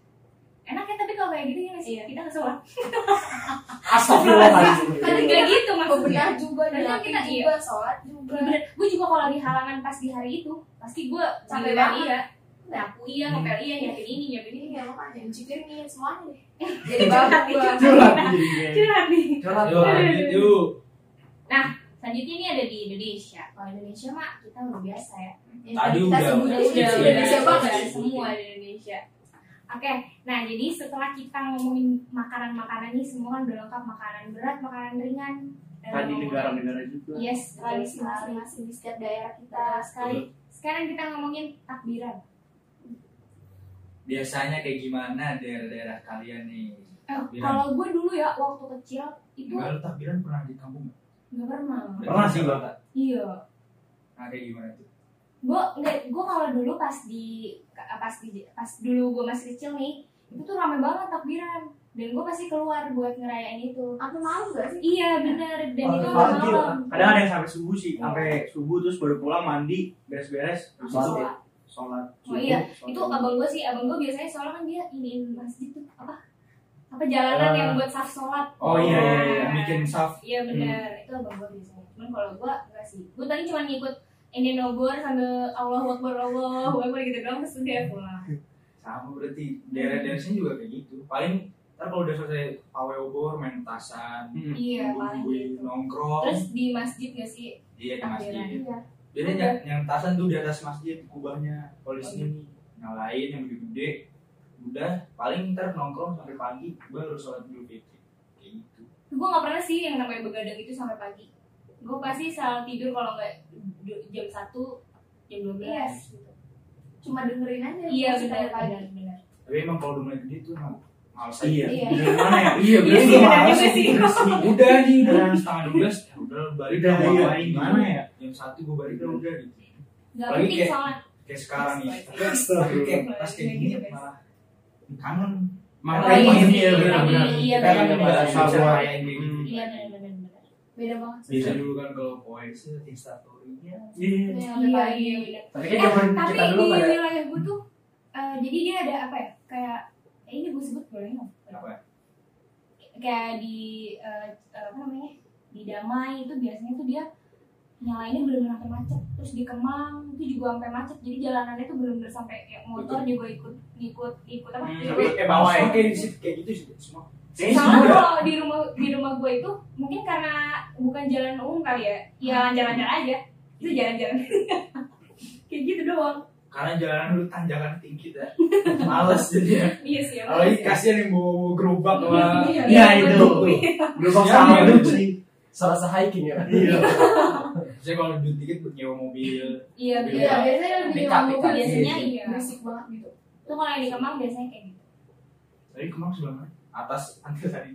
Enak ya tapi kalau kayak gitu ya sih? Iya. Kita sholat. Astagfirullahaladzim. Kan nggak gitu Oh, maksudnya. benar juga Padahal dilatih kita- iya. juga sholat juga. Bener, gue juga kalau di halaman pas di hari itu pasti gue Capek capek banget. iya. Nyapu iya ngepel iya nyiapin ini nyiapin ini. Iya makanya cuci piring semuanya deh. Jadi bagus. Gua Curhat. Curhat nih Curhat. yuk. Yuk selanjutnya ini ada di Indonesia. Kalau Indonesia mah kita udah biasa ya. Tadi kita udah, udah aja udah Iya, Indonesia iya, banget. Iya. semua di Indonesia Oke, nah jadi setelah kita ngomongin makanan-makanan ini semua kan udah lengkap makanan berat, makanan ringan. Tadi negara-negara juga. Yes, tradisi masing-masing di setiap daerah kita Betul sekali. Sekarang kita ngomongin takbiran. biasanya kayak gimana daerah-daerah kalian nih Eh, kalau gue dulu ya waktu kecil itu Enggak lu takbiran pernah di kampung nggak? nggak pernah. Pernah sih, Bang. Iya. Nah kayak gimana tuh? Gue nggak, gue kalau dulu pas di pas di pas dulu gue masih kecil nih, itu tuh ramai banget takbiran. Dan gue pasti keluar buat ngerayain itu. sampai malam gak sih Iya benar dan Oh, itu pagi malam. Kadang ada yang sampai subuh sih, sampai subuh terus baru pulang mandi, beres-beres, terus Sholat ya? sholat. Oh iya, itu abang gue sih, abang gue biasanya soalnya kan dia iniin masjid tuh apa? Apa jalanan Eh. yang buat saf sholat? Oh iya iya iya. Yang bikin saf Iya benar, itu abang gue biasanya. Cuman kalau gue enggak sih. Gue tadi cuma ngikut ini nobor sambil Allah Akbar Allah Akbar gitu doang terus udah pulang. sama berarti daerah-daerah sini juga kayak gitu paling ntar kalau udah selesai pawai obor main tasan Hmm. Iya paling gitu. nongkrong Terus di masjid gak sih? iya di masjid iya jadi yang, yang tasan tuh di atas masjid kubahnya kalau di sini nih nyalain yang gede-gede udah paling ntar nongkrong sampai pagi baru sholat dulu fitri kayak gitu Gue gak pernah sih yang namanya begadang itu sampai pagi. Gue pasti selalu tidur kalau nggak jam 1 jam 12 Iya. gitu. cuma dengerin aja iya musik benar dari pagi. benar benar tapi emang kalau udah gede tuh emang males aja Iya. Iya. Gimana ya? iya Iya sih, benar juga sih. udah nih udah setengah dua belas ya udah balik Udah, iya. main Gimana ya? jam satu gue balik udah udah gitu nggak penting kayak- soalnya kayak sekarang nih kayak pas kayak gini Gitu, malah kangen Makanya iya ini ya benar-benar. Iya, kita kan benar, nggak gitu iya benar benar benar beda banget sih. bisa dulu kan kalau poes instastorynya. Iya. Iya. pagi. iya benar Tapi Eh, kan zaman tapi kita dulu di wilayah gue tuh eh, jadi dia ada apa ya? Kayak eh, ini gue sebut boleh nggak? Apa kayak di eh, eh, apa namanya? Di damai itu biasanya tuh dia nyalainnya bener-bener sampai macet. Terus di kemang itu juga sampai macet. Jadi jalanannya tuh bener-bener sampai kayak motor juga ikut ikut ikut apa? Hmm, ikut tapi eh bawah ya? kayak di situ kayak gitu sama kalau di rumah di rumah gue itu mungkin karena bukan jalan umum kali ya ya lancar-lancar aja itu jalan-jalan kayak gitu doang karena jalanan dulu tanjakan tinggi dah males jadi ya iya sih apalagi kasihan yang bawa gerobak sama Iya, Iya, itu. Gerobak Iya, sama iya. itu sih. Serasa hiking ya. Iya. saya kalau duit dikit buat nyewa mobil iya Iya. betul Iya, biasanya pick gue up. biasanya Iya. iya berisik banget gitu. itu kalau yang di kemang biasanya kayak gitu tadi kemang sebelah mana atas antar tadi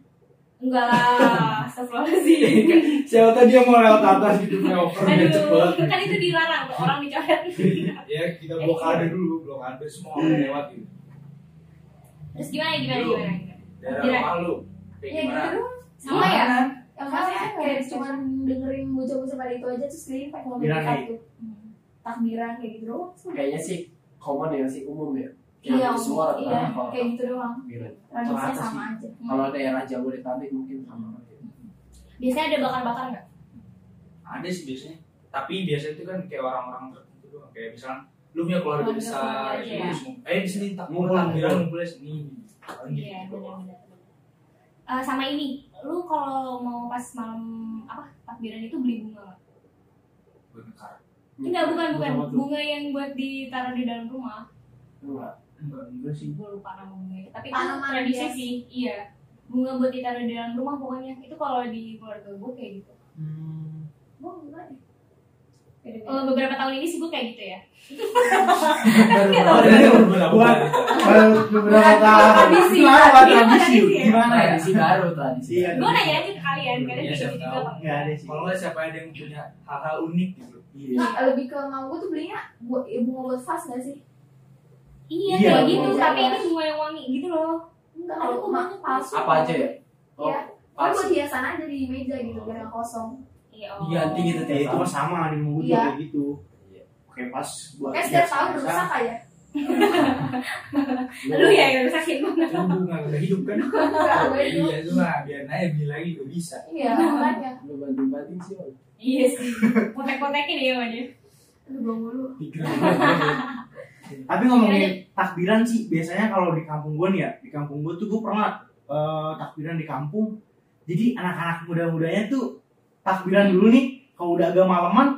enggak lah astagfirullahaladzim siapa tadi yang mau lewat atas gitu ngeoper dia cepet kan itu dilarang tuh orang dicoret. ya kita blokade dulu blokade semua orang lewat gitu Terus gimana gimana gimana? gimana? daerah Kira- rumah lu kayak Iya gimana gitu. Sama ya. Gimana? Yang mana kayak cuma dengerin bocah-bocah pada itu aja terus keliling pakai mobil nih. tuh. Takbiran kayak gitu doang. Kayaknya sih common ya sih umum ya. Iya, Yang semua iya, kayak gitu doang. Rata sama aja. Kalau daerah Jabodetabek mungkin sama. Biasanya ada bakar-bakar nggak? ada sih biasanya tapi biasanya itu kan kayak orang-orang tertentu doang kayak misalnya lu punya keluarga besar gitu ya. eh di sini tak Ngumpul, ngumpul takbiran ngumpul. sini gitu Iya. Eh, sama ini, lu kalau mau pas malam apa takbiran itu beli bunga nggak? Ngekar. Enggak, bukan bukan Bunga bunga yang buat ditaruh di dalam rumah. Enggak. Enggak enggak sih Gue lupa nama bunganya. Tapi itu Tanaman tradisi sih, iya. Bunga buat ditaruh di dalam rumah pokoknya. Itu kalau di keluarga gue kayak gitu. Hmm. Gue enggak deh. Oh, beberapa tahun ini sih gue kayak gitu ya. Ada beberapa Buat- Baru beberapa tahun. Tradisi, Kenapa tradisi. Gimana ya? Tradisi baru tradisi. Iya. Gue nanya aja ke kalian, kalian Iya, kayak siapa gitu juga Nggak ada sih. kalau nggak siapa ada yang punya hal-hal unik gitu Iya. Nah, lebih ke mau gue tuh belinya buat ya, bunga buat vas gak sih? Iya, Iya, kayak gitu, bunga tapi ini bunga yang wangi gitu loh. Enggak, Ada kalau kok bunga banyak palsu. Apa aja ya? Oh, Iya. Kan buat hiasan aja di meja gitu biar nggak kosong. Iya, Diganti gitu Ya, tiap itu mah sama di mau Iya. kayak gitu. Iya. Oke pas buat Kayak setiap hiasan tahun rusak aja. Lu ya yang rusakin banget. kan bunga udah hidup kan iya itu mah biar aja beli lagi juga bisa Iya, makanya. Lu banting-banting sih. Iya sih. Potek-potekin ya dia. Aduh, belum dulu. Tapi ngomongin takbiran sih, biasanya kalau di kampung gue nih ya, di kampung gue tuh gue pernah eh, takbiran di kampung. Jadi anak-anak muda-mudanya tuh takbiran dulu nih, kalau udah agak malaman,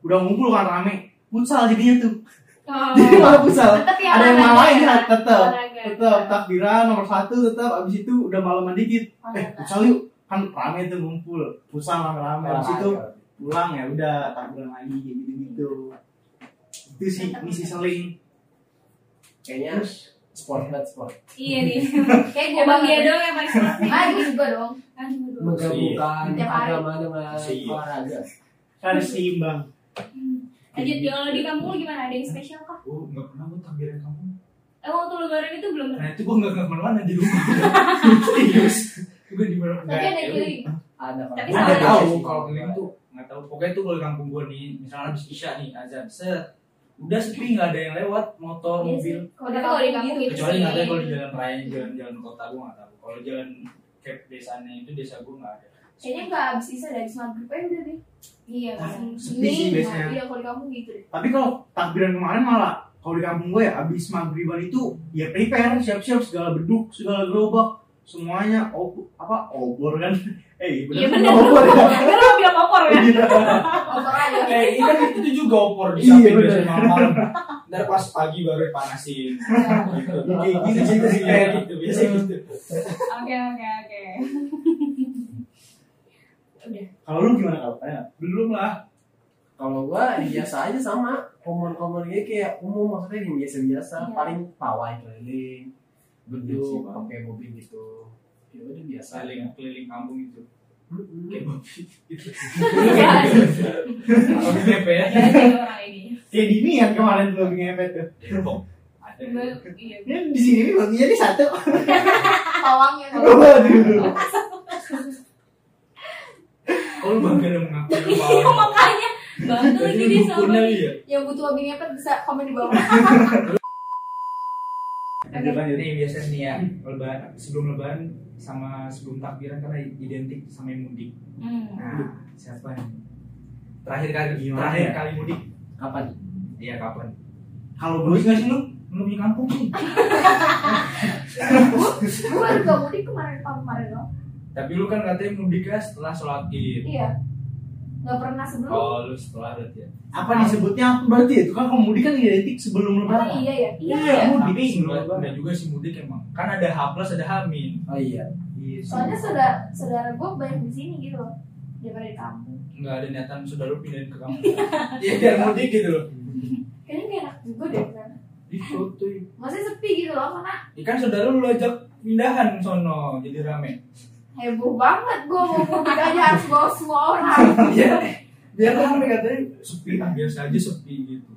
udah ngumpul kan rame. Futsal jadinya tuh. Oh. Jadi malah futsal. Ya Ada yang olahraga malahin ya? tetep. Olahraga. Tetep takbiran nomor satu tetep, abis itu udah malaman dikit. Eh, Olahraga. futsal yuk. Kan rame tuh ngumpul. Futsal rame-rame. Abis itu pulang ya udah takbiran lagi gitu-gitu. Itu sih misi seling. Kayaknya sport net sport. Iya nih. Kayak gue dia banget. doang yang paling nih. Ah, gue juga dong. Aduh. Menggabungkan Tiap hari. agama dengan Iya. olahraga. Harus seimbang. Lanjut kalau di kampung gimana? Ada yang spesial kah? oh nggak pernah gue takbiran kamu Eh waktu lebaran itu belum pernah. nah itu gue nggak ke mana-mana di rumah serius gue di mana Tapi ada keliling. Ada Pak. Tapi Gue aja tahu kalau keliling tuh nggak tahu pokoknya tuh kalau di kampung gue nih misalnya habis isya nih azan set udah sepi nggak ada yang lewat motor Iya mobil. Kalau kalau di kampung gitu. kecuali nggak tahu kalau di jalan raya jalan-jalan kota gue nggak tahu kalau jalan kayak desanya itu desa gue nggak ada Kayaknya nggak habis sisa dari maghrib aja udah deh. Iya, sepi sih biasanya. Iya, kalau di kampung gitu deh. Tapi kalau takbiran kemarin malah kalau di kampung gue ya abis maghriban itu ya prepare siap-siap segala beduk segala gerobak semuanya ob apa obor kan eh Iya benar. obor ya lo bilang opor ya. Iya. Eh, ini kan itu juga opor di Iya, samping biasanya malam-malam. Ntar pas pagi baru dipanasin. Gitu. Kayak gitu sih, Kayak gitu, biasa gitu. Oke, oke, oke. Udah. kalau lu gimana kalau nggak? Belum lah. kalau gua biasa aja sama komen-komennya kayak umum maksudnya yang biasa-biasa Iya. paling pawai keliling Iya beduk Bang. pakai mobil gitu ya udah biasa keliling keliling kampung itu Mm-mm. Kayak babi babi ngepet ya ini. Kayak dini kan kemarin babi ngepet tuh. Ini di sini babinya nih satu. pawangnya Waduh. lu bangga dong mengaku Iya makanya bangga lagi dia sama yang butuh babi ngepet bisa komen di bawah Lanjut lanjut nih biasanya nih ya lebaran sebelum lebaran sama sebelum takbiran karena identik sama yang mudik. Hmm. Nah, siapa nih? Terakhir kali Gimana terakhir ya? kali mudik. kapan Iya kapan? Kalau Mudik gue nggak sih lu? Lu punya kampung sih. gue gak mudik kemarin tahun kemarin loh Tapi lu kan katanya mudiknya setelah sholat id. iya nggak pernah sebelum Oh lu setelah berarti ya. apa disebutnya apa berarti itu kan kalau mudik kan identik sebelum oh lebaran. iya ya Iya. Iya, mudik Tapi sebelum lebaran. juga sih mudik emang. Kan ada H plus ada H min. oh iya Iya sih. soalnya saudara saudara gue banyak di sini gitu loh daripada di kampung Enggak ada niatan sudah lu pindahin ke kampung. Iya biar mudik gitu loh. kayaknya gak enak juga deh di sana Itu tuh. masih sepi gitu loh karena Ikan saudara lu ajak pindahan sono jadi rame. Heboh banget gue mau mudik aja harus bawa semua orang Iya. Biar rame katanya sepi ah biasa aja sepi gitu.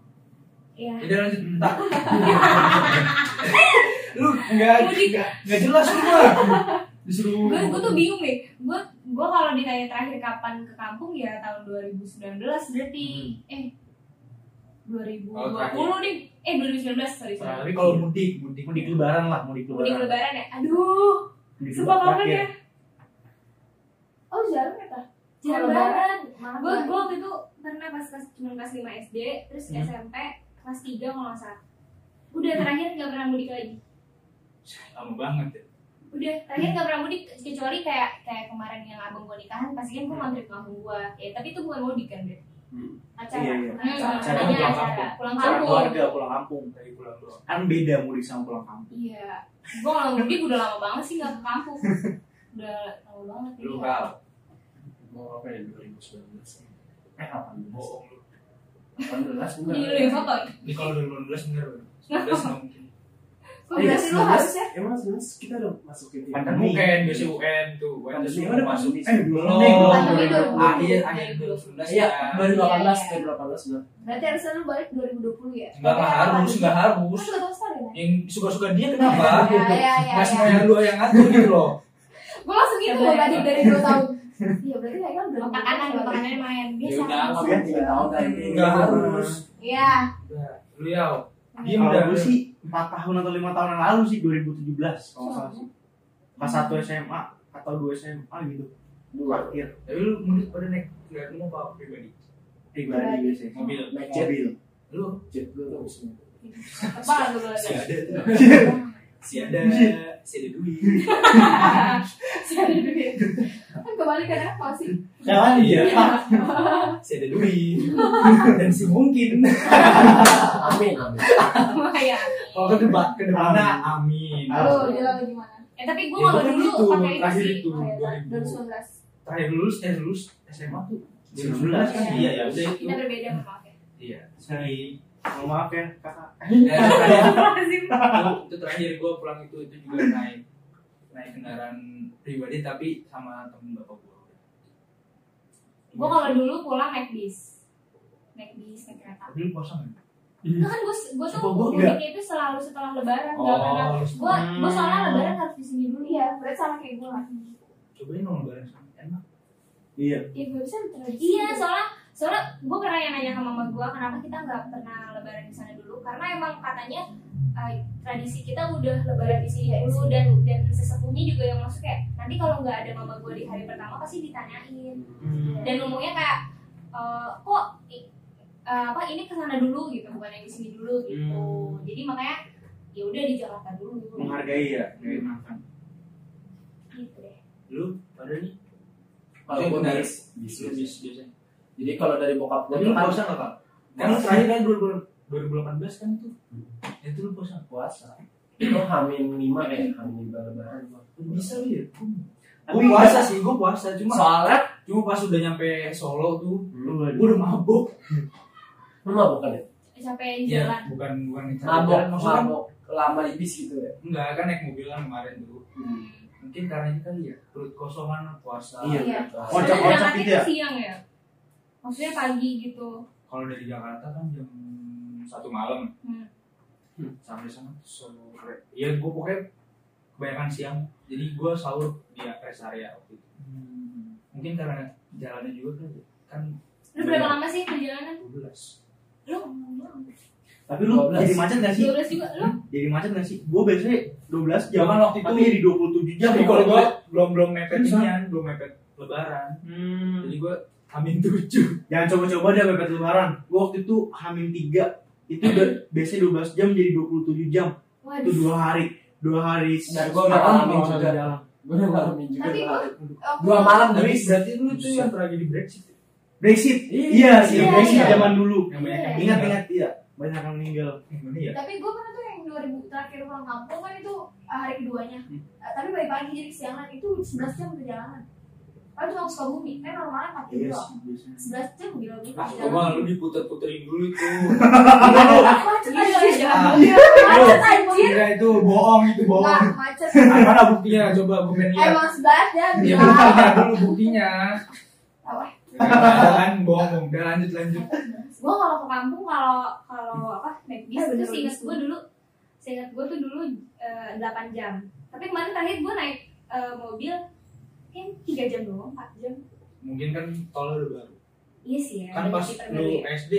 iya Jadi lanjut tak. lu enggak enggak enggak jelas lu mah. Disuruh gue gue tuh bingung deh gue gue kalau ditanya terakhir kapan ke kampung ya tahun 2019 berarti eh 2020 Oh, nih eh 2019 sorry sorry Tapi kalau mudik, mudik mudik lebaran lah, mudik mudik lebaran. lebaran ya aduh sumpah lebaran terakhir. ya oh jarang ya kak jarang malah gue gue waktu itu pernah pas kelas cuma kelas 5 SD terus Hmm. SMP kelas 3 kalau nggak salah udah terakhir nggak pernah mudik lagi lama banget ya. udah terakhir nggak pernah mudik kecuali kayak kayak kemarin yang abang gue nikahan pasti kan gue mampir ke kampung gue ya tapi itu bukan mudik kan Bre? acara Iya, iya. Hmm, acara. Acara pulang acara kampung. pulang Acara kampung keluarga pulang kampung. Dari pulang doang. Kan beda mudik sama pulang kampung. iya gue kalau mudik udah lama banget sih nggak ke kampung udah lama banget Lu Iya. Mau apa ya 2019 eh 18 bohong lu. 18 jadi lu enggak yang foto Ini kalau 2018 bener. 19 nggak mungkin. Kok berarti lu harusnya emang 19 kita udah masukin ya? Kan UN, biasa UN tuh. UN Pandemi tuh udah masuk. pandemi. Eh, belum Belum. nih, belum. Pandemi belum. 2020. Akhir akhir 2019 iya ya. 2018 Iya, iya. 2018 benar berarti harusnya lu balik 2020 ya Enggak nggak harus, enggak harus. kan kan Yang suka-suka dia kenapa? ya ya ya, Nggak ya. semuanya lu yang ngatur gitu loh. gue langsung gitu loh ya. tadi dari 2 tahun iya berarti mereka udah otak kanan otak kanan main Ya biasa udah, nggak biar 3 tahun dari Enggak harus. iya Udah, Lu yau. Diem Kalau dah. gue sih 4 tahun atau 5 tahun yang lalu sih 2017 kalau nggak salah sih. Pas 1 SMA atau 2 SMA gitu. Parkir Tapi lu pada naik kendaraan umum apa pribadi? pribadi biasanya. Mobil. Mobil. Lu jet gue tuh apa lu si ada. Si ada, si ada duit. si ada duit kan kebalikan apa sih Jangan Iya. iya. Si ada duit. Dan si mungkin. amin amin lumayan Kalau ke depan, ke depannya amin. lu jalan gimana eh tapi gue Ya, kalau kan dulu itu, pakai itu terakhir sih itu. oh ya 2019 Terakhir lulus, eh lulus SMA tuh. 19 kan? Iya. Iya, ya udah itu. kita berbeda maaf ya Iya. Sorry. Mohon maaf ya kakak. Ya, itu, itu terakhir gue pulang itu itu juga naik naik kendaraan pribadi tapi sama temen bapak gue. gue kalau dulu pulang naik bis. Naik bis naik kereta. Tapi lu kosong ya? Nah kan gue gue tuh mudiknya itu selalu setelah lebaran nggak pernah. Oh, gue gue soalnya lebaran harus di sini dulu. Iya berarti sama kayak gue lah cobain dong lebaran sama enak. Iya. iya gue bisa iya soalnya soalnya gue pernah yang nanya ke mama gue kenapa kita nggak pernah lebaran di sana dulu? Karena emang katanya eh, tradisi kita udah lebaran di sini dulu dan dan sesepuhnya juga yang masuk kayak nanti kalau nggak ada mama gue di hari pertama pasti ditanyain dan ngomongnya kayak eh, kok i- eh, apa ini ke sana dulu gitu bukan yang di sini dulu gitu Hmm. jadi makanya ya udah di Jakarta dulu Menghargai ya, kayak makan. gitu deh Lu pada nih? kalau gue bis bis Lu bis biasanya. jadi kalau dari bokap gue tuh kan puasa nggak? Kan terakhir kan 2018 kan itu. Itu puasa. itu hamin lima kayak hamin lima lebaran gua. Bisa ya? gue Tapi puasa sih gue puasa cuma Soalnya cuma pas udah nyampe Solo tuh Lu gue udah mabuk lu mabuk kan ya? capek ya jalan bukan bukan Mabuk, jalan, maksudnya kan mabuk lama di bis gitu ya. enggak kan naik mobil kan kemarin tuh mungkin karena itu kali ya perut kosongan puasa Iya. Iya. Kocak- kocak gitu ya? siang ya maksudnya pagi gitu kalau dari Jakarta kan jam satu malam Hmm. Sampai sana sore ya gue pokoknya kebanyakan siang. Jadi gue sahur di rest area waktu itu. Mungkin karena jalannya juga kan kan lu berapa lama sih perjalanan? 12 lu? Tapi lu 12. jadi macet gak sih? 12 juga lu? Jadi macet gak sih? Gue biasanya 12 jam Jangan waktu itu- Tapi jadi 27 jam. Tapi kalau gue belum belum mepet inian belum mepet lebaran. Hmm. jadi gue hamin tujuh. Jangan coba-coba deh mepet lebaran. Gue waktu itu hamin 3 Itu udah biasanya 12 jam jadi 27 jam. Itu dua hari. Dua hari Dan gua udah setengah ngalamin juga. Gue udah ngalamin juga. Tapi dua gua- hari. Dua malam tapi dari berarti lu tuh yang tragedi Brexit Brexit? Iya, Iya sih iya, Brexit iya. zaman dulu. Yang banyak yang Ingat ingat. Iya Banyak yang meninggal. Yang mana ya? Tapi gue pernah tuh yang 2000 terakhir pulang kampung kan itu hari keduanya. Hmm. Tapi balik pagi jadi kesiangan itu 11 jam perjalanan Padahal cuma Sukabumi, kan normalnya 4 jam Iya doang sih biasanya 11 jam gila gue ah coba lu diputer-puterin dulu itu. Macet Iya, aja. Jangan. Macet anjir. itu bohong itu bohong. Enggak, macet. Mana buktinya? Coba gue pengen lihat. Emang 11 jam ya gila buktinya dulu buktinya. Apa? Kan bohong udah lanjut lanjut. Gue kalau ke kampung kalau kalau apa naik bis Eh, itu bener, seingat bener. gue dulu seingat gue tuh dulu eh, 8 jam. Tapi kemarin terakhir gue naik eh, mobil kan 3 jam doang 4 jam mungkin kan tol udah baru iya sih ya kan ada pas lu ya. SD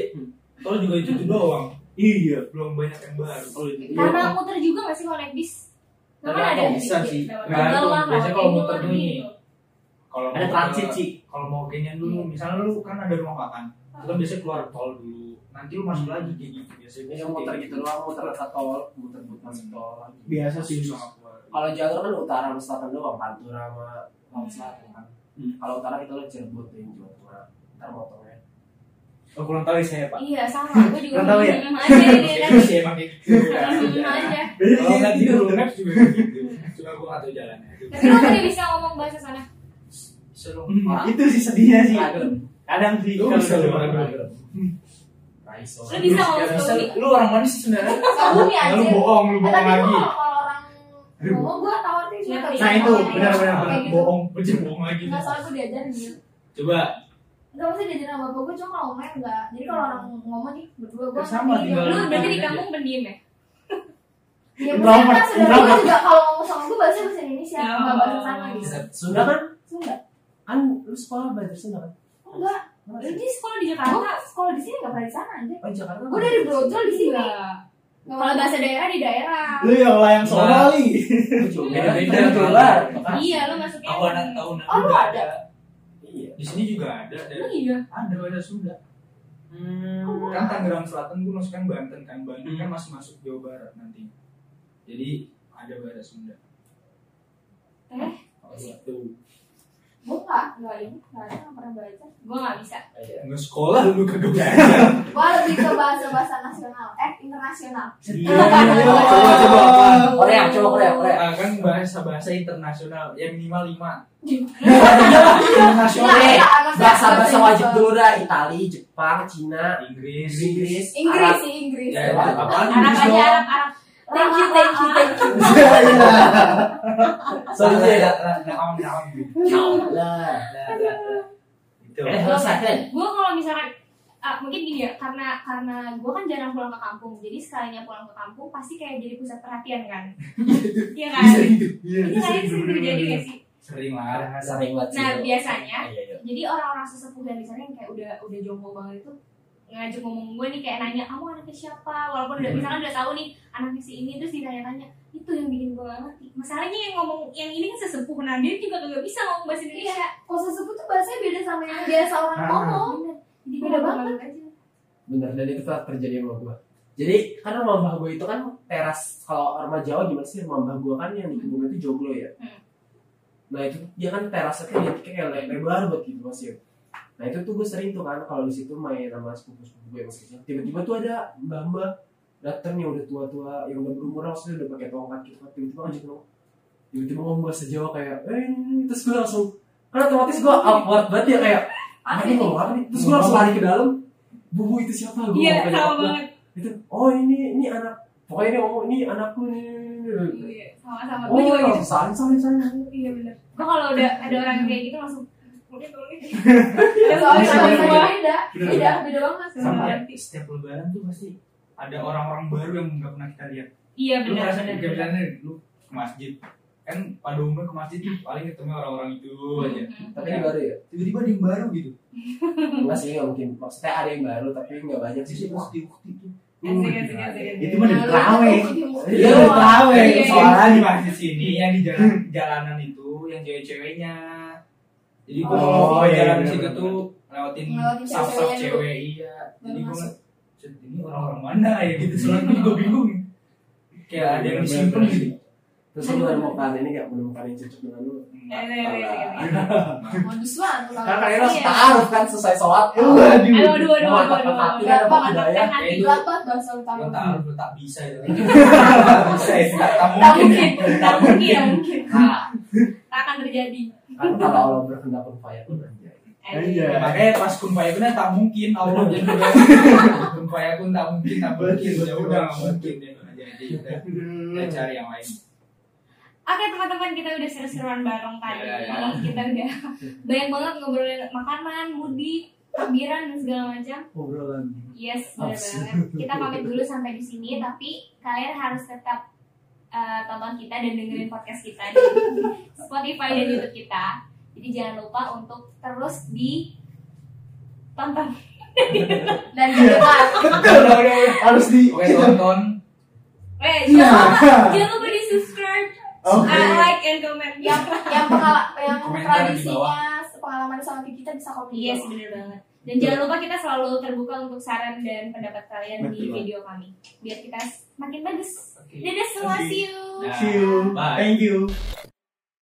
tol juga itu tuh doang Iya belum banyak yang baru Oh, itu. karena muter juga gak sih kalau naik bis Kan Nggak, ada bisa sih. Nggak, lah, biasanya kalau muter ini. gitu. kalau Ada mau transit ke- sih kalau mau kenyan dulu misalnya lu kan ada rumah makan itu kan biasanya keluar tol dulu nanti lu masuk lagi kayak gitu biasanya Yang muter gitu doang, muter ke tol, muter buat masuk tol. Biasa sih susah keluar Kalau jalur kan utara sama selatan doang, Pantura sama laut selatan kan. Hmm. Kalau utara kita lihat Cirebon tuh Tengah. Ntar motongnya. Oh kurang tahu ya saya pak? Iya sama. Gue juga Nggak tahu ya? aja dia kan. Sih emang gitu aja. Kalau nggak di Google Maps juga gitu. Cuma gue nggak tahu jalannya. Tapi lo udah bisa ngomong bahasa sana? Hmm, Itu sih sedihnya sih. Kadang sih Lu bisa gitu. lu. Lu bisa ngomong lu orang mana sih sebenarnya? Sukabumi Nah, lu bohong lu Eh, bohong lagi. gue kalau orang ngomong gue cuma Nah, Nah itu benar-benar Kayak gitu. bohong berarti bohong lagi. Enggak, soalnya gue diajarin gitu coba. Enggak maksudnya diajarin sama bapak gue cuma kalau main enggak Jadi kalau orang ngomong nih berdua gue Ya, sama, tinggal lu berarti di aja. kampung pendiam ya? Ya mungkin kan saudara gue juga kalau ngomong sama gue bahasa bahasa Indonesia Ya. Enggak bahasa sana gitu. Sunda kan? Sunda Kan lu sekolah belajar Sunda kan? Enggak. Lu di sekolah di Jakarta? sekolah di sini enggak pernah di sana anjir Oh Jakarta. Gue dari Brojol di sini. Kalau bahasa daerah di daerah. Lu yang layang Somali Beda-beda tuh. Keluar. iya lu masuknya aku anak tahun Oh, lu ada? ada. Iya. di sini juga ada ada Oh iya. Ada bahasa Sunda kan Tangerang Selatan gue masukkan Banten kan. Banten kan masih masuk Jawa Barat nanti. Jadi ada bahasa Sunda. Eh? Oh. Gue enggak, enggak ini ada, enggak pernah baca gua nggak bisa. Iya. nggak sekolah lu kagak belajar Gue lebih ke bahasa-bahasa nasional Eh, internasional. Iya. Coba coba Korea, coba Korea, Korea. Ah, kan bahasa bahasa internasional yang minimal lima. Internasional. Bahasa-bahasa bahasa wajib dulu dah. Itali, Jepang, Cina, Inggris. Inggris, Inggris sih, Inggris. Ya apaan Arab Arab Arab thank you thank you thank you. Soalnya ya. naon naon gitu Lah. Selesai kan? gue kalau misalkan ah, mungkin gini ya karena karena gue kan jarang pulang ke kampung jadi sekalinya pulang ke kampung pasti kayak jadi pusat perhatian kan? Iya kan Iya itu kalian sering terjadi gak sih? Sering lah. Sering banget sih. nah biasanya Iya, iya. jadi orang-orang sesepuh dan di sana yang kayak udah udah jompo banget itu ngajak ngomong gue nih kayak nanya kamu anaknya siapa walaupun udah misalkan udah tahu nih anaknya si ini terus ditanya-tanya itu yang bikin gue gak ngerti masalahnya yang ngomong yang ini kan sesepuh nah dia juga gak bisa ngomong bahasa Indonesia Kalau sesepuh tuh bahasanya beda sama yang biasa orang Ah. ngomong Bener. jadi Beda banget. aja Bener, dan itu telah terjadi sama gue. Jadi, karena rumah mbah gue itu kan teras, kalau rumah Jawa gimana sih? Rumah mbah gue kan yang di kebun itu joglo ya. Hmm. Nah itu dia kan terasnya kayak kayak le- lebar banget gitu mas ya. Nah itu tuh gue sering tuh kan kalau di situ main sama sepupu-sepupu gue yang masih kecil. Tiba-tiba tuh ada mbah-mbah datang yang udah tua-tua, yang udah berumur maksudnya udah pakai tongkat gitu kan. Tiba-tiba ngajak ngomong, tiba-tiba ngomong bahasa Jawa kayak eh ini terus gue langsung kan otomatis gue awkward banget ya kayak nih ngomong apa nih terus gue langsung lari ke dalam bubu itu siapa gue Iya, sama nyokap gue. banget. itu oh ini ini anak pokoknya dia ngomong ini anakku nih Iya, sama-sama. oh Gue juga gitu. langsung saling saling saling Iya benar. Gue kalau udah ada orang kayak gitu langsung Oke, tolongin. Ya, soalnya sama beda, beda, beda, banget. Sama setiap lebaran tuh pasti ada orang-orang baru yang nggak pernah kita lihat. Iya Lu benar. rasanya kayak misalnya lu ke masjid kan pada umumnya ke masjid tuh paling ketemu orang-orang itu aja. tapi ini baru ya Tiba-tiba ada yang baru gitu. enggak sih nggak mungkin maksudnya ada yang baru tapi nggak banyak sih asik, asik, asik. Itu mah di Klawe. Iya, Itu di Klawe. Iya, iya. Soalnya di masjid sini yang di jalan jalanan itu yang cewek-ceweknya. Jadi gua Oh, kalau iya, jalan di bener, situ bener. tuh lewatin cewek-ceweknya dulu. cewek iya. Jadi. "Cet, ini orang-orang mana ya gitu. Soalnya gua bingung. Kayak ada yang disimpan gitu. terus lu menemukan ini nggak menemukan yang cocok dengan lu asik, asik. Modus banget tuh kan kalian harus Iya. taruh kan selesai sholat. Aduh, aduh, aduh, aduh, aduh. Tidak budaya. kan hati. Itu- berat banget bahasa utama. tak bisa itu. Tak bisa mungkin. tak mungkin, tak mungkin. Tak akan terjadi. Kan kalau Allah berkehendak pun fayakun anjay Iya. Makanya pas kun fayakun tak mungkin Allah jadi kun fayakun tak mungkin tak mungkin ya udah nggak mungkin deh jadi kita cari yang lain. Oke teman-teman kita udah seru-seruan bareng tadi. Ya, ya. Kita udah banyak banget ngobrolin makanan, mudik, takbiran dan segala macam. obrolan Yes, benar Absurd. banget. Kita pamit dulu sampai di sini, tapi kalian harus tetap uh, tonton kita dan dengerin podcast kita di Spotify dan YouTube kita. Jadi jangan lupa untuk terus di tonton. Dan juga Harus di tonton. Eh, jangan lupa, jangan lupa di subscribe, uh, like and comment. yang yang pengala- yang tradisinya pengalaman sama kita bisa komen. Yes, bener banget. Dan jangan lupa kita selalu terbuka untuk saran dan pendapat kalian di video kami. Biar kita makin bagus. Oke. Dadah semua, see you. Nah, See you. Bye. Thank you.